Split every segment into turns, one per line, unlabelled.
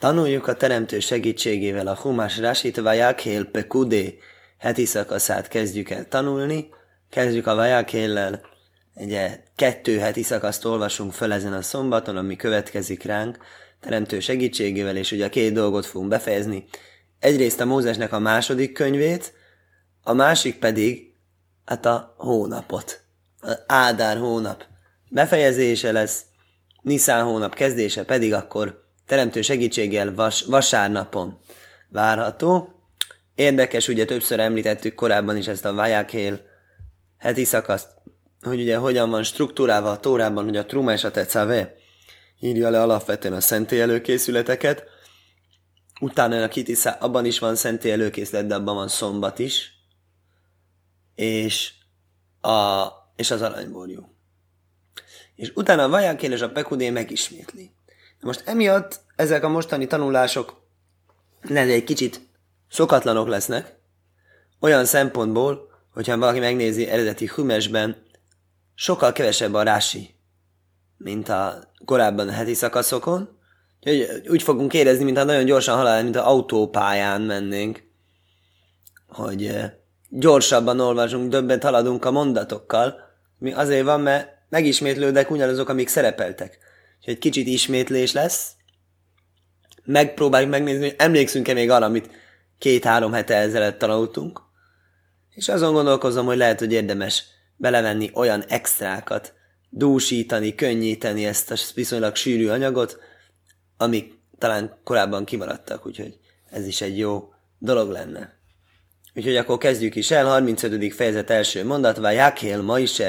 Tanuljuk a teremtő segítségével a Humás Rasit Vajákél Pekudé heti szakaszát kezdjük el tanulni. Kezdjük a Vajákéllel, ugye kettő heti szakaszt olvasunk fel ezen a szombaton, ami következik ránk, teremtő segítségével, és ugye a két dolgot fogunk befejezni. Egyrészt a Mózesnek a második könyvét, a másik pedig hát a hónapot. A Ádár hónap befejezése lesz, Niszán hónap kezdése pedig akkor teremtő segítséggel vas, vasárnapon várható. Érdekes, ugye többször említettük korábban is ezt a Vajákhél heti szakaszt, hogy ugye hogyan van struktúrálva a Tórában, hogy a Truma és a Tecave írja le alapvetően a szentély előkészületeket, utána a Kitiszá, abban is van szentély előkészület, de abban van szombat is, és, a, és az aranyborjú. És utána a Vajákél és a Pekudé megismétli. Most emiatt ezek a mostani tanulások lehet egy kicsit szokatlanok lesznek, olyan szempontból, hogyha valaki megnézi eredeti Humesben, sokkal kevesebb a rási, mint a korábban heti szakaszokon. Úgyhogy úgy fogunk érezni, mintha nagyon gyorsan halál, mint a autópályán mennénk, hogy eh, gyorsabban olvasunk, többet haladunk a mondatokkal, mi azért van, mert megismétlődnek ugyanazok, amik szerepeltek és egy kicsit ismétlés lesz. Megpróbáljuk megnézni, hogy emlékszünk-e még arra, amit két-három hete ezelőtt tanultunk. És azon gondolkozom, hogy lehet, hogy érdemes belevenni olyan extrákat, dúsítani, könnyíteni ezt a viszonylag sűrű anyagot, amik talán korábban kimaradtak, úgyhogy ez is egy jó dolog lenne. Úgyhogy akkor kezdjük is el, 35. fejezet első mondat, Vajákél ma is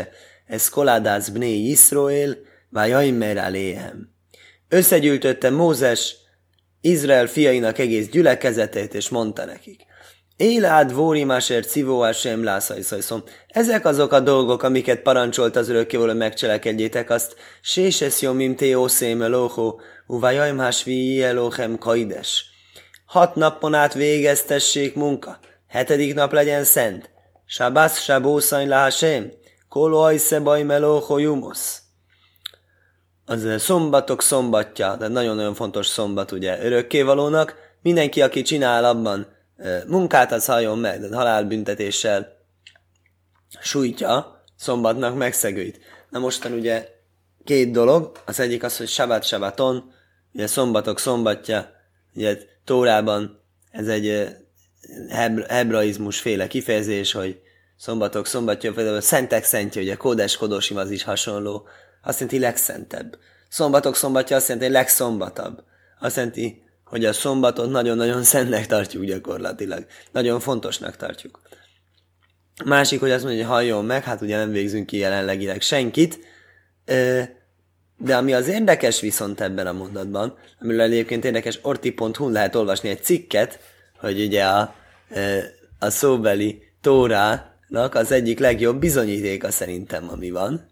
ez koládász bné Yisroel, Vajaimer aléhem. Összegyűjtötte Mózes Izrael fiainak egész gyülekezetét, és mondta nekik. Élád vórimásért sem lászajszajszom. Ezek azok a dolgok, amiket parancsolt az örökkévaló megcselekedjétek azt. Séses jomim te ószém elóhó, uvajaim hásvi elóhem kaides. Hat napon át végeztessék munka. Hetedik nap legyen szent. Sabász sabószany lásém. Kolóaj szebaj melóhó jumosz az eh, szombatok szombatja, de nagyon-nagyon fontos szombat ugye örökkévalónak. Mindenki, aki csinál abban eh, munkát, az halljon meg, de halálbüntetéssel sújtja szombatnak megszegőit. Na mostan ugye két dolog, az egyik az, hogy sabat sabaton, ugye szombatok szombatja, ugye Tórában ez egy eh, hebra, hebraizmus féle kifejezés, hogy szombatok szombatja, például szentek szentje, ugye kódes kodosim az is hasonló, azt jelenti legszentebb. Szombatok szombatja azt jelenti, legszombatabb. Azt jelenti, hogy a szombatot nagyon-nagyon szentnek tartjuk gyakorlatilag. Nagyon fontosnak tartjuk. Másik, hogy azt mondja, hogy halljon meg, hát ugye nem végzünk ki jelenlegileg senkit, de ami az érdekes viszont ebben a mondatban, amiről egyébként érdekes orti.hu lehet olvasni egy cikket, hogy ugye a, a szóbeli tórának az egyik legjobb bizonyítéka szerintem, ami van,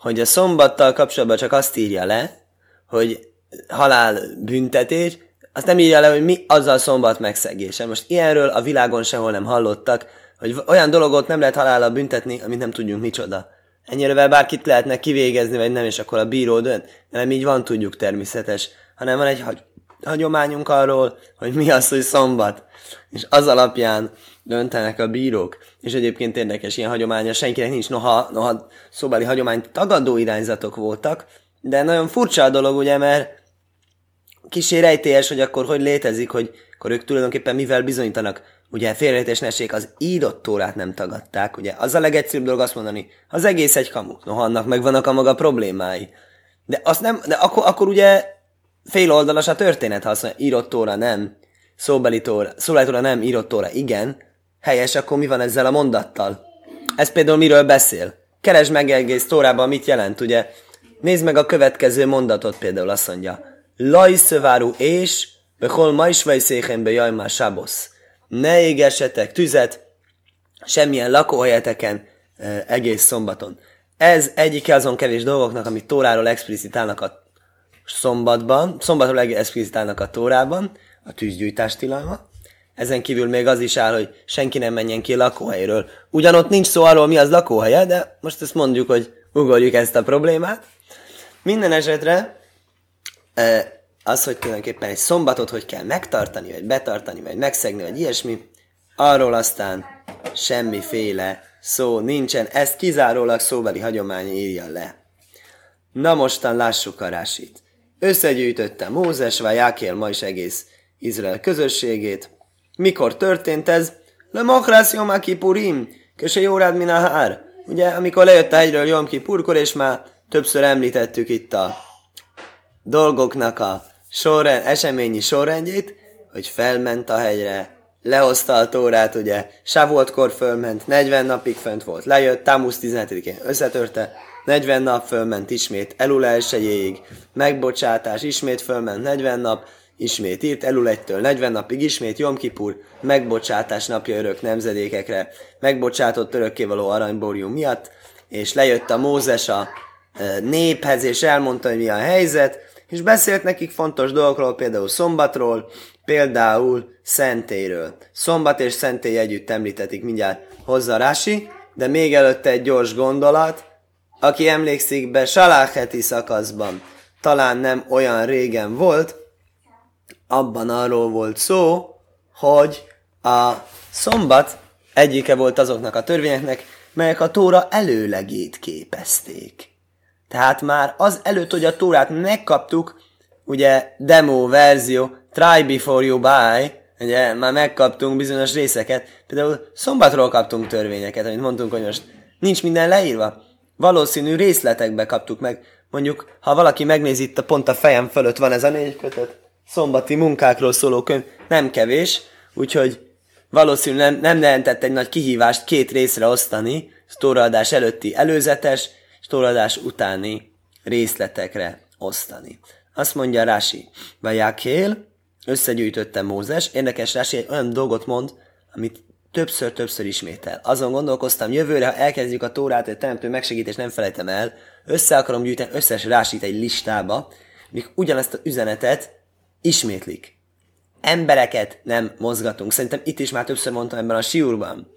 hogy a szombattal kapcsolatban csak azt írja le, hogy halál büntetés, azt nem írja le, hogy mi azzal szombat megszegése. Most ilyenről a világon sehol nem hallottak, hogy olyan dologot nem lehet halállal büntetni, amit nem tudjunk micsoda. Ennyire bárkit lehetne kivégezni, vagy nem, és akkor a bíró dönt. Nem így van, tudjuk természetes, hanem van egy hagyományunk arról, hogy mi az, hogy szombat. És az alapján döntenek a bírók. És egyébként érdekes, ilyen hagyománya senkinek nincs, noha, noha szóbeli hagyomány tagadó irányzatok voltak, de nagyon furcsa a dolog, ugye, mert kicsi rejtélyes, hogy akkor hogy létezik, hogy akkor ők tulajdonképpen mivel bizonyítanak. Ugye félrejtésnesség az írott tórát nem tagadták, ugye az a legegyszerűbb dolog azt mondani, az egész egy kamu, noha annak megvannak a maga problémái. De azt nem, de akkor, akkor ugye fél oldalas a történet, ha azt mondja, írott tóra nem, szóbeli tóra, szóbeli tóra nem, írott tóra igen, Helyes, akkor mi van ezzel a mondattal? Ez például miről beszél? Keresd meg egész Tórában, mit jelent, ugye? Nézd meg a következő mondatot például, azt mondja. Lajszöváru és, behol ma is vejszéhenbe jaj már sábosz. Ne égessetek tüzet, semmilyen lakóhelyeteken e, egész szombaton. Ez egyik azon kevés dolgoknak, amit Tóráról explicitálnak a szombatban, szombatról explicitálnak a Tórában, a tűzgyújtás tilalma, ezen kívül még az is áll, hogy senki nem menjen ki a lakóhelyről. Ugyanott nincs szó arról, mi az lakóhelye, de most ezt mondjuk, hogy ugorjuk ezt a problémát. Minden esetre e, az, hogy tulajdonképpen egy szombatot hogy kell megtartani, vagy betartani, vagy megszegni, vagy ilyesmi, arról aztán semmiféle szó nincsen, ezt kizárólag szóbeli hagyomány írja le. Na mostan lássuk a rásit. Összegyűjtötte Mózes, vagy Jákél ma is egész Izrael közösségét. Mikor történt ez? Le Machrász Yom Kippurim, köse Jórád Minahár. Ugye, amikor lejött a hegyről Jom Kippurkor, és már többször említettük itt a dolgoknak a sorrend, eseményi sorrendjét, hogy felment a hegyre, lehozta a tórát, ugye, Sávoltkor fölment, 40 napig fönt volt, lejött, Támusz 17-én összetörte, 40 nap fölment ismét, Elul elsőjéig, megbocsátás, ismét fölment 40 nap, ismét írt, Elul egytől 40 napig ismét, Jom Kipur, megbocsátás napja örök nemzedékekre, megbocsátott örökkévaló aranybórium miatt, és lejött a Mózes a e, néphez, és elmondta, hogy mi a helyzet, és beszélt nekik fontos dolgokról, például szombatról, például szentéről. Szombat és szentély együtt említetik, mindjárt hozza Rási, de még előtte egy gyors gondolat, aki emlékszik be Saláheti szakaszban, talán nem olyan régen volt, abban arról volt szó, hogy a szombat egyike volt azoknak a törvényeknek, melyek a Tóra előlegét képezték. Tehát már az előtt, hogy a Tórát megkaptuk, ugye demo verzió, try before you buy, ugye már megkaptunk bizonyos részeket, például szombatról kaptunk törvényeket, amit mondtunk, hogy most nincs minden leírva. Valószínű részletekbe kaptuk meg. Mondjuk, ha valaki megnézi itt a pont a fejem fölött van ez a négy kötet, szombati munkákról szóló könyv, nem kevés, úgyhogy valószínű nem, nem jelentett egy nagy kihívást két részre osztani, stóraadás előtti előzetes, stóraadás utáni részletekre osztani. Azt mondja Rási, Vajákél, összegyűjtötte Mózes, érdekes Rási egy olyan dolgot mond, amit többször-többször ismétel. Azon gondolkoztam, jövőre, ha elkezdjük a tórát, hogy teremtő megsegítés nem felejtem el, össze akarom gyűjteni összes rásit egy listába, míg ugyanezt az üzenetet ismétlik. Embereket nem mozgatunk. Szerintem itt is már többször mondtam ebben a siúrban.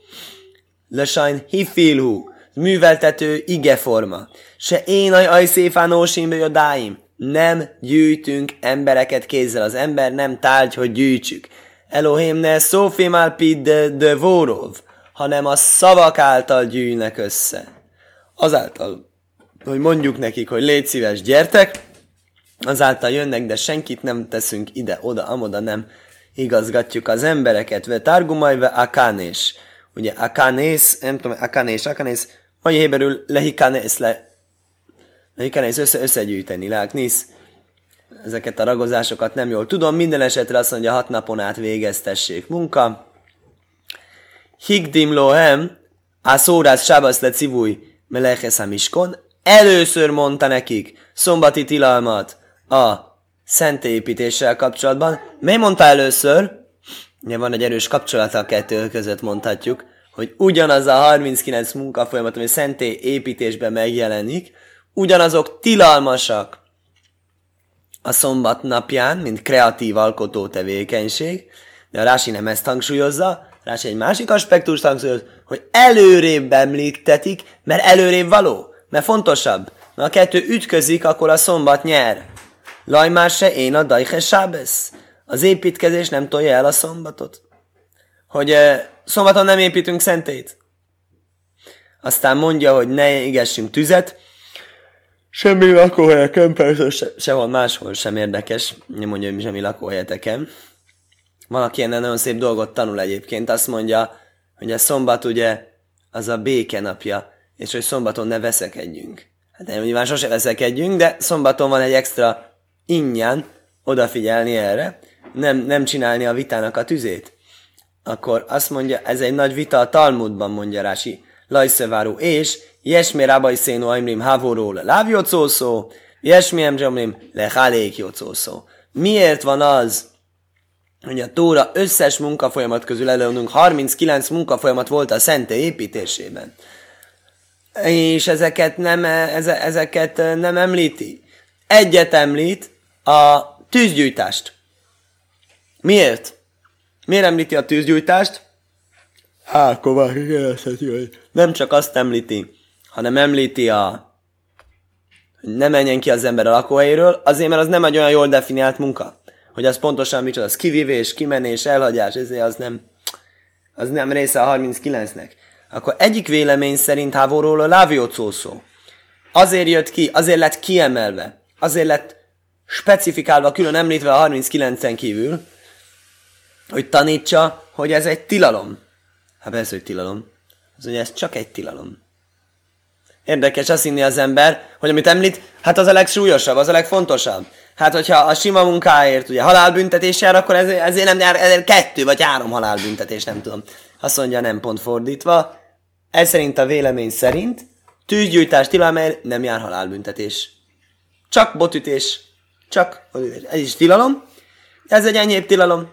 Lösajn hifilhu, műveltető igeforma. Se én aj aj széfán ósimbe dáim. Nem gyűjtünk embereket kézzel. Az ember nem tárgy, hogy gyűjtsük. Elohim ne szófim alpid de, vorov, hanem a szavak által gyűjnek össze. Azáltal, hogy mondjuk nekik, hogy légy szíves, gyertek, azáltal jönnek, de senkit nem teszünk ide, oda, amoda nem igazgatjuk az embereket. Ve targumaj ve akánés. Ugye akánés, nem tudom, akánés, akánés, vagy héberül lehikánés, le, lehikánés össze, összegyűjteni, láknisz ezeket a ragozásokat nem jól tudom. Minden esetre azt mondja, hat napon át végeztessék munka. Higdim lohem, a szórász sábasz le civúj, meleches miskon. Először mondta nekik szombati tilalmat a szentépítéssel kapcsolatban. Mely mondta először? Ugye van egy erős kapcsolata a kettő között mondhatjuk, hogy ugyanaz a 39 munkafolyamat, ami szentély építésben megjelenik, ugyanazok tilalmasak a szombat napján, mint kreatív alkotó tevékenység, de a Rási nem ezt hangsúlyozza, Rási egy másik aspektust hangsúlyoz, hogy előrébb említetik, mert előrébb való, mert fontosabb. Mert a kettő ütközik, akkor a szombat nyer. Lajmár se én a dajhe sábesz. Az építkezés nem tolja el a szombatot. Hogy eh, szombaton nem építünk szentét. Aztán mondja, hogy ne égessünk tüzet, Semmi lakóhelyeken, persze se, sehol máshol sem érdekes, nem mondja, hogy semmi lakóhelyeteken. Van, aki ennél nagyon szép dolgot tanul egyébként, azt mondja, hogy a szombat ugye az a béke napja, és hogy szombaton ne veszekedjünk. Hát nem, nyilván sose veszekedjünk, de szombaton van egy extra ingyen odafigyelni erre, nem, nem csinálni a vitának a tüzét. Akkor azt mondja, ez egy nagy vita a Talmudban, mondja Rási, Lajszeváru, és Jesmi rabai szénu aimrim havoró le lávjocószó, jesmi emzsamrim le halékjocószó. Miért van az, hogy a Tóra összes munkafolyamat közül előnünk 39 munkafolyamat volt a szenté építésében. És ezeket nem, ezeket nem említi. Egyet említ, a tűzgyújtást. Miért? Miért említi a tűzgyújtást? Há, akkor hogy nem csak azt említi, hanem említi a hogy ne menjen ki az ember a lakóhelyéről, azért, mert az nem egy olyan jól definiált munka. Hogy az pontosan micsoda, az kivívés, kimenés, elhagyás, ezért az nem, az nem része a 39-nek. Akkor egyik vélemény szerint háborúról a láviócószó. Azért jött ki, azért lett kiemelve, azért lett specifikálva, külön említve a 39-en kívül, hogy tanítsa, hogy ez egy tilalom. Hát persze, hogy tilalom. Az ugye ez csak egy tilalom. Érdekes azt hinni az ember, hogy amit említ, hát az a legsúlyosabb, az a legfontosabb. Hát, hogyha a sima munkáért ugye halálbüntetés jár, akkor ez, ezért nem jár ezért kettő vagy három halálbüntetés, nem tudom. Azt mondja, nem pont fordítva. Ez szerint a vélemény szerint tűzgyújtás tilalmáért nem jár halálbüntetés. Csak botütés. Csak botütés. Ez is tilalom. Ez egy enyhébb tilalom.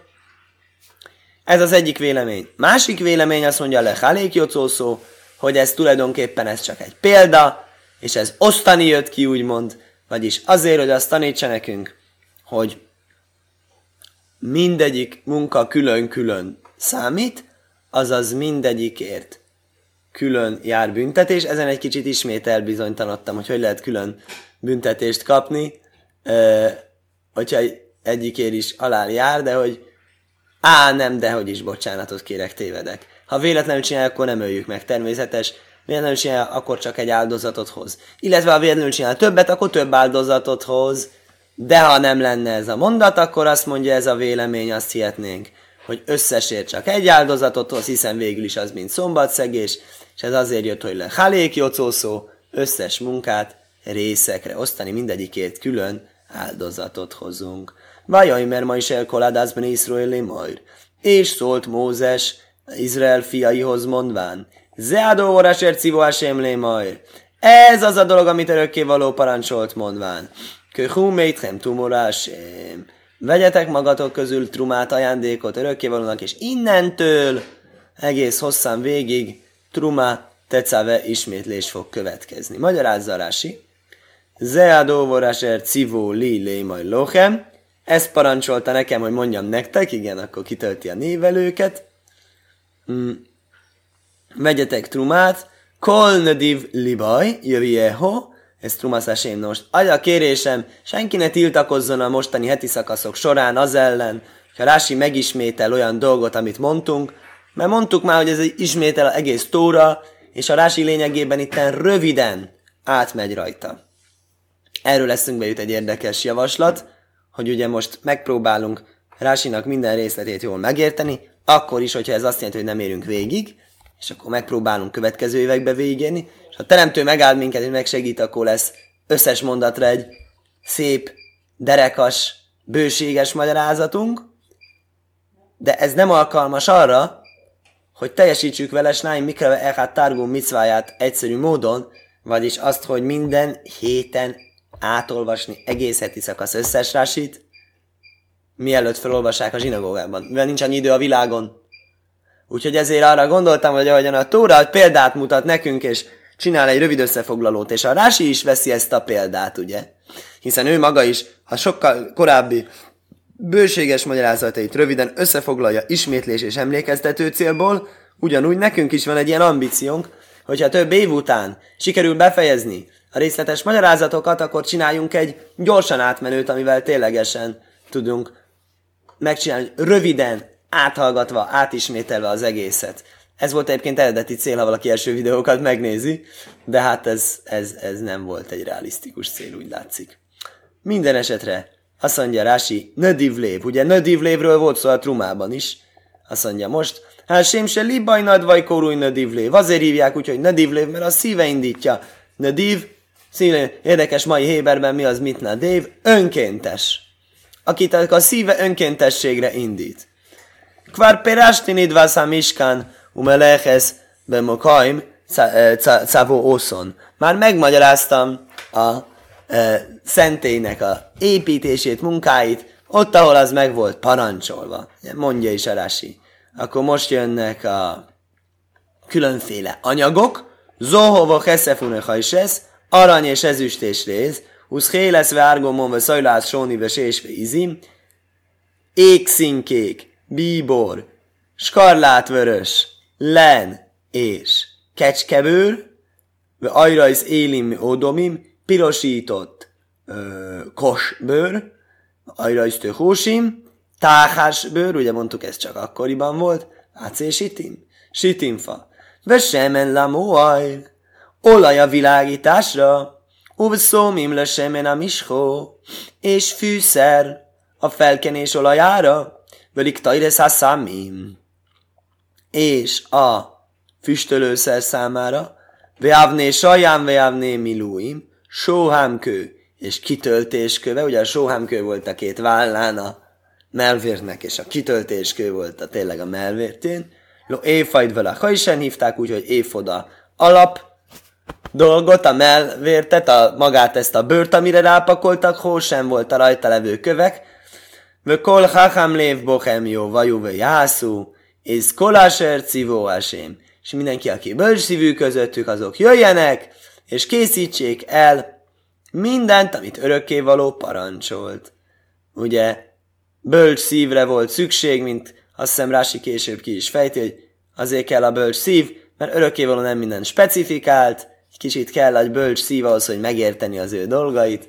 Ez az egyik vélemény. Másik vélemény azt mondja le Halék szó, hogy ez tulajdonképpen ez csak egy példa, és ez osztani jött ki, úgymond, vagyis azért, hogy azt tanítsa nekünk, hogy mindegyik munka külön-külön számít, azaz mindegyikért külön jár büntetés. Ezen egy kicsit ismét elbizonytalanodtam, hogy hogy lehet külön büntetést kapni, hogyha egyikért is alá jár, de hogy Á, nem, de hogy is, bocsánatot kérek, tévedek. Ha véletlenül csinálja, akkor nem öljük meg, természetes. Véletlenül csinálja, akkor csak egy áldozatot hoz. Illetve ha véletlenül csinálja többet, akkor több áldozatot hoz. De ha nem lenne ez a mondat, akkor azt mondja ez a vélemény, azt hihetnénk, hogy összesért csak egy áldozatot hoz, hiszen végül is az, mint szombatszegés, és ez azért jött, hogy le halék jocószó, összes munkát részekre osztani, mindegyikért külön áldozatot hozunk. Vajaj, mert ma is elkoládászben Iszraeli majd. És szólt Mózes Izrael fiaihoz mondván, Zeadó orásért szívó lé majd. Ez az a dolog, amit örökké való parancsolt mondván. Köhú méthem tumorásém. Vegyetek magatok közül trumát ajándékot örökkévalónak, és innentől egész hosszan végig truma tecave ismétlés fog következni. Magyarázza Rási. Zeadó vorásért szívó li majd lochem. Ezt parancsolta nekem, hogy mondjam nektek, igen, akkor kitölti a névelőket. Mm. Vegyetek trumát, kol nediv libaj, jövijeho, ez trumaszásém most. a kérésem, senki ne tiltakozzon a mostani heti szakaszok során az ellen, ha Rási megismétel olyan dolgot, amit mondtunk, mert mondtuk már, hogy ez ismétel az egész tóra, és a Rási lényegében itten röviden átmegy rajta. Erről leszünk bejut egy érdekes javaslat, hogy ugye most megpróbálunk Rásinak minden részletét jól megérteni, akkor is, hogyha ez azt jelenti, hogy nem érünk végig, és akkor megpróbálunk következő évekbe végigérni, és ha a teremtő megáll minket, és megsegít, akkor lesz összes mondatra egy szép, derekas, bőséges magyarázatunk, de ez nem alkalmas arra, hogy teljesítsük vele Snáim Mikreve Echát Targum micváját egyszerű módon, vagyis azt, hogy minden héten átolvasni egész heti szakasz összes rásit, mielőtt felolvassák a zsinagógában, mivel nincs annyi idő a világon. Úgyhogy ezért arra gondoltam, hogy ahogyan a Tóra hogy példát mutat nekünk, és csinál egy rövid összefoglalót, és a Rási is veszi ezt a példát, ugye? Hiszen ő maga is, ha sokkal korábbi bőséges magyarázatait röviden összefoglalja ismétlés és emlékeztető célból, ugyanúgy nekünk is van egy ilyen ambíciónk, hogyha több év után sikerül befejezni a részletes magyarázatokat, akkor csináljunk egy gyorsan átmenőt, amivel ténylegesen tudunk megcsinálni, röviden, áthallgatva, átismételve az egészet. Ez volt egyébként eredeti cél, ha valaki első videókat megnézi, de hát ez, ez, ez nem volt egy realisztikus cél, úgy látszik. Minden esetre azt mondja Rási, Nödivlév, ugye Nödivlévről volt szó a Trumában is, azt mondja most, hát sem se libaj vagy korúj Nödivlév, azért hívják úgy, hogy Nödivlév, mert a szíve indítja. Nödiv, szíve, érdekes mai Héberben mi az mit Nödiv, önkéntes. Akit a szíve önkéntességre indít. Kvar perástin idvász miskán, umeleches bemokaim, cavó oszon. Már megmagyaráztam a e, szentélynek a építését, munkáit, ott, ahol az meg volt parancsolva. Mondja is Arási. Akkor most jönnek a különféle anyagok, Zohova Heszefune Hajsesz, arany és ezüst és réz, Husz Hélesz ve Árgomon ve Szajlász Sóni ve Sés ve Izim, ékszínkék, bíbor, skarlátvörös, len és kecskebőr, ve ajrajsz élim odomim, pirosított ö, kosbőr, ajrajsztő hósim, táhás bőr, ugye mondtuk ez csak akkoriban volt, ácé sitim, sitimfa, vesemen lamóaj, olaj a világításra, Uvszómim le semen a miskó, és fűszer a felkenés olajára, velik tajresz számim. És a füstölőszer számára, veávné saján, veávné milúim, sóhámkő és kitöltésköve, ugye a sóhámkő volt a két vállán a melvérnek, és a kitöltéskő volt a tényleg a melvértén, Lo éfajd vele, ha is hívták úgy, hogy éfoda alap, dolgot, a melvértet, a, magát ezt a bőrt, amire rápakoltak, hó sem volt a rajta levő kövek. Ve kol hacham lév bochem jó vajú ve jászú, és koláser civó asém. És mindenki, aki bölcs közöttük, azok jöjjenek, és készítsék el mindent, amit örökkévaló parancsolt. Ugye, bölcs szívre volt szükség, mint azt hiszem Rási később ki is fejti, hogy azért kell a bölcs szív, mert örökkévaló nem minden specifikált, kicsit kell egy bölcs szív ahhoz, hogy megérteni az ő dolgait,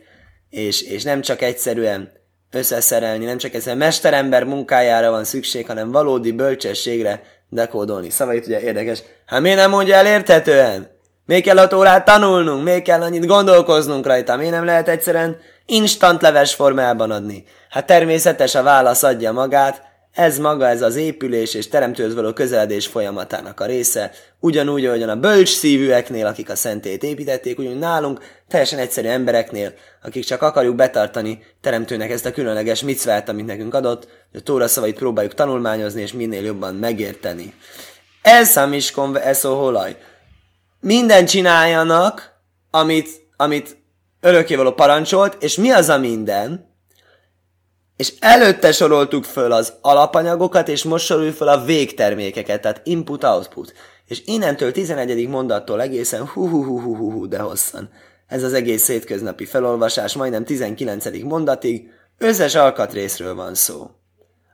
és, és nem csak egyszerűen összeszerelni, nem csak egyszerűen mesterember munkájára van szükség, hanem valódi bölcsességre dekódolni. Szavait ugye érdekes. Hát miért nem mondja el érthetően? Még kell a tórát tanulnunk, még kell annyit gondolkoznunk rajta, miért nem lehet egyszerűen instant leves formában adni? Hát természetes a válasz adja magát, ez maga, ez az épülés és teremtőhöz való közeledés folyamatának a része, ugyanúgy, ahogyan a bölcs szívűeknél, akik a szentét építették, ugyanúgy nálunk, teljesen egyszerű embereknél, akik csak akarjuk betartani teremtőnek ezt a különleges micvát, amit nekünk adott, hogy a tóra szavait próbáljuk tanulmányozni, és minél jobban megérteni. Ez a miskon holaj. Minden csináljanak, amit, amit örökkévaló parancsolt, és mi az a minden? És előtte soroltuk föl az alapanyagokat, és most soroljuk föl a végtermékeket, tehát input-output. És innentől 11. mondattól egészen hu hu hu hu hu, hu de hosszan. Ez az egész hétköznapi felolvasás, majdnem 19. mondatig, összes alkatrészről van szó.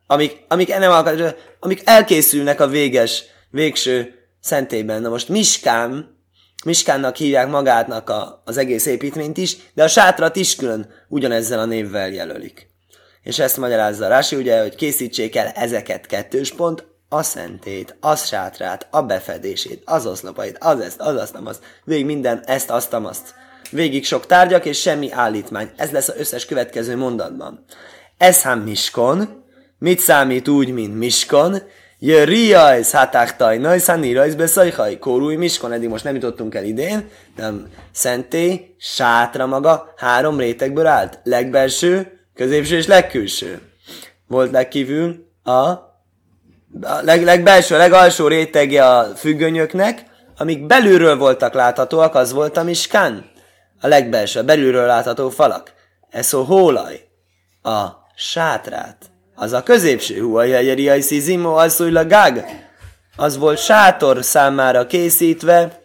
Amik, amik, nem alkatrész, amik elkészülnek a véges, végső szentében. Na most Miskán, Miskánnak hívják magátnak a, az egész építményt is, de a sátrat is külön ugyanezzel a névvel jelölik és ezt magyarázza Rási, ugye, hogy készítsék el ezeket kettős pont, a szentét, az sátrát, a befedését, az oszlopait, az ezt, az azt, azt, végig minden ezt, azt, azt. Végig sok tárgyak és semmi állítmány. Ez lesz az összes következő mondatban. Ez hám miskon, mit számít úgy, mint miskon, Jöriajsz, hátáktaj, najszán rajz beszajhaj, kórúj miskon, eddig most nem jutottunk el idén, de szentély, sátra maga három rétegből állt. Legbelső, középső és legkülső. Volt legkívül a, a leg, legbelső, a legalsó rétege a függönyöknek, amik belülről voltak láthatóak, az volt a miskán. A legbelső, a belülről látható falak. Ez szó hólaj. A sátrát. Az a középső, hú, a jegyeriai szizimo, az a gág. Az volt sátor számára készítve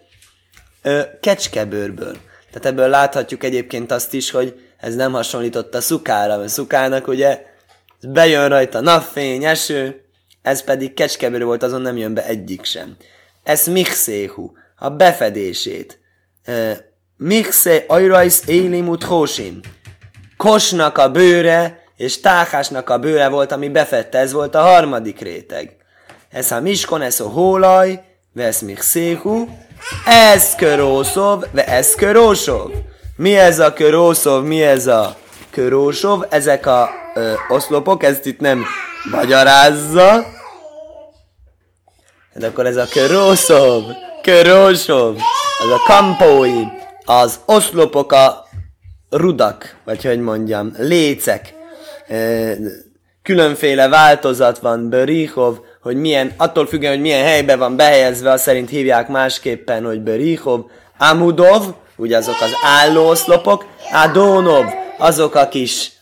ö, kecskebőrből. Tehát ebből láthatjuk egyébként azt is, hogy ez nem hasonlított a szukára, mert szukának ugye bejön rajta napfény, eső, ez pedig kecskebőr volt, azon nem jön be egyik sem. Ez mixéhu, a befedését. Mixé ajrajsz élimut hósin. Kosnak a bőre, és táhásnak a bőre volt, ami befette, ez volt a harmadik réteg. Ez a miskon, ez a hólaj, vesz mixéhu, ez körószov, ve ez körósov. Mi ez a körószov, mi ez a körósov? Ezek a ö, oszlopok, ezt itt nem magyarázza. De akkor ez a körószov, körósov, az a kampói, az oszlopok, a rudak, vagy hogy mondjam, lécek. Különféle változat van, Börihov, hogy milyen, attól függően, hogy milyen helyben van behelyezve, azt szerint hívják másképpen, hogy Börihov, Amudov, ugye azok az állóoszlopok, Adónov, azok a kis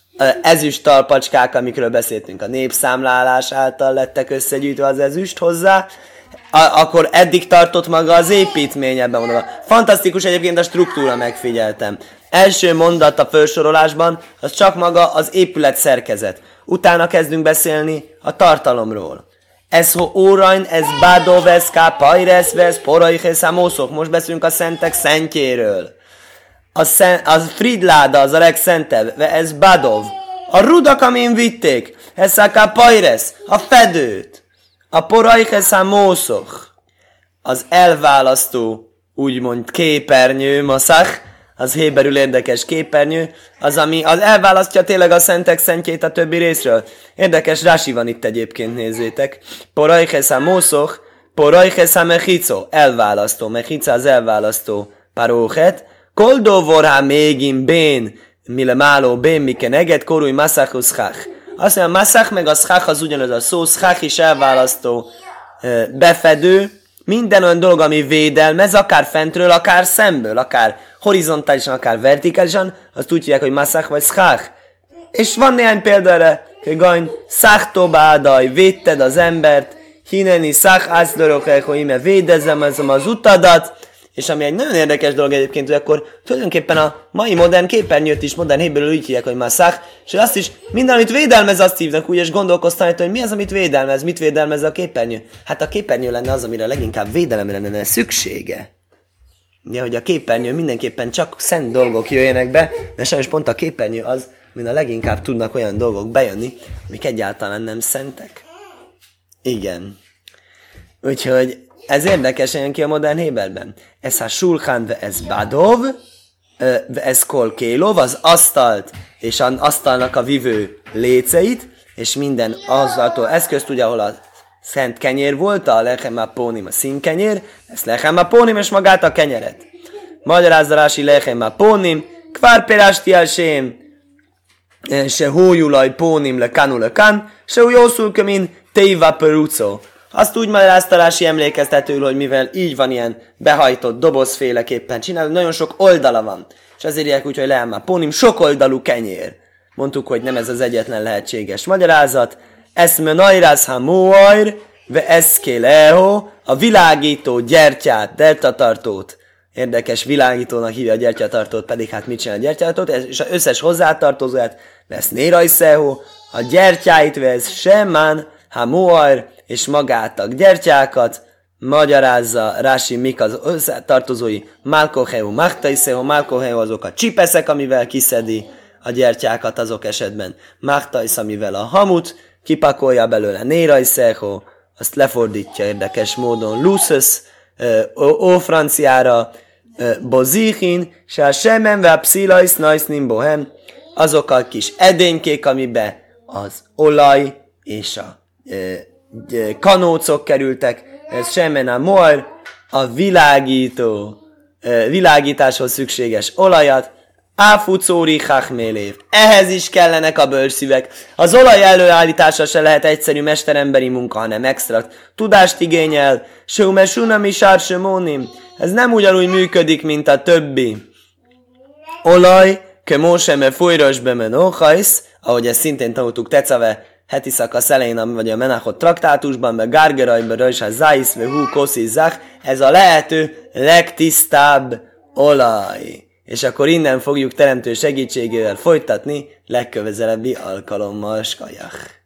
ezüst talpacskák, amikről beszéltünk, a népszámlálás által lettek összegyűjtve az ezüst hozzá, a- akkor eddig tartott maga az építmény ebben mondom. Fantasztikus egyébként a struktúra, megfigyeltem. Első mondat a felsorolásban, az csak maga az épület szerkezet. Utána kezdünk beszélni a tartalomról. Ez ho órain, ez bádó vesz, ká, pajresz vesz, poraiches, Most beszélünk a szentek szentjéről. A, a, szen, az Fridláda, az a legszentebb, ez Badov. A rudak, amin vitték, Pajres, a fedőt, a Porajches a Mószoch, az elválasztó, úgymond képernyő, maszach, az héberül érdekes képernyő, az, ami az elválasztja tényleg a szentek szentjét a többi részről. Érdekes rási van itt egyébként, nézzétek. Porajches a mószoch, porajches a mechico, elválasztó, mechica az elválasztó paróchet, koldó vorá mégin bén, mile máló bén, miken eget, korúj schach. Azt mondja, massach meg a schach az ugyanaz a szó, schach is elválasztó, befedő, minden olyan dolog, ami védelmez, akár fentről, akár szemből, akár horizontálisan, akár vertikálisan, azt úgy hívják, hogy masszák vagy szkách. És van néhány példa erre, hogy gany, száchtobádaj, védted az embert, hineni szák ászlörökek, hogy ime védezem az utadat, és ami egy nagyon érdekes dolog egyébként, hogy akkor tulajdonképpen a mai modern képernyőt is, modern héberül úgy hívják, hogy masszák, és azt is minden, amit védelmez, azt hívnak úgy, és gondolkoztam, hogy mi az, amit védelmez, mit védelmez a képernyő. Hát a képernyő lenne az, amire leginkább védelemre lenne szüksége. Ugye, hogy a képernyő mindenképpen csak szent dolgok jöjjenek be, de sajnos pont a képernyő az, mint a leginkább tudnak olyan dolgok bejönni, amik egyáltalán nem szentek. Igen. Úgyhogy ez érdekes jön ki a modern Héberben. Ez a ve ez badov, ve ez kolkélov, az asztalt és az asztalnak a vivő léceit, és minden azzaltól eszközt, ugye, ahol a szent kenyér volt, a lechem a pónim a színkenyér, ez lechem a pónim és magát a kenyeret. Magyarázzarási lechem a pónim, kvár perásti elsém, se hójulaj pónim le kanu le kan, se jószul kömin teiva peruco. Azt úgy magyarázta Rási emlékeztetőül, hogy mivel így van ilyen behajtott dobozféleképpen csinál, nagyon sok oldala van. És ezért írják úgy, hogy leámá pónim, sok oldalú kenyér. Mondtuk, hogy nem ez az egyetlen lehetséges magyarázat. Eszme najrász ha móajr, ve eszkéleho, a világító gyertyát, deltatartót, érdekes világítónak hívja a gyertyatartót, pedig hát mit csinál a gyertyatartót, és az összes hozzátartozóját vesz nérajszeho, a gyertyáit vesz semmán, ha móajr, és magát a gyertyákat, magyarázza Rási mik az tartozói Malkoheu, Machtaiseo, Malkoheu azok a csipeszek, amivel kiszedi a gyertyákat azok esetben. Machtais, amivel a hamut kipakolja belőle. Nérajszeho, azt lefordítja érdekes módon. Lusus, ó, franciára, Bozichin, se a semen, ve a pszilais, najsznim, bohem, azok a kis edénykék, amiben az olaj és a kanócok kerültek, ez semmen a moar, a világító, világításhoz szükséges olajat, Áfucóri hachmélév. Ehhez is kellenek a bőrszívek. Az olaj előállítása se lehet egyszerű mesteremberi munka, hanem extra tudást igényel. Seume sunami sársemónim. Ez nem ugyanúgy működik, mint a többi. Olaj, ke móseme folyros men ahogy ezt szintén tanultuk Tecave heti szakasz elején, vagy a Menachot traktátusban, meg Gárgerajban, Rajsa, Zaisz, vagy Hú, Koszi, Zach, ez a lehető legtisztább olaj. És akkor innen fogjuk teremtő segítségével folytatni legközelebbi alkalommal, skajach.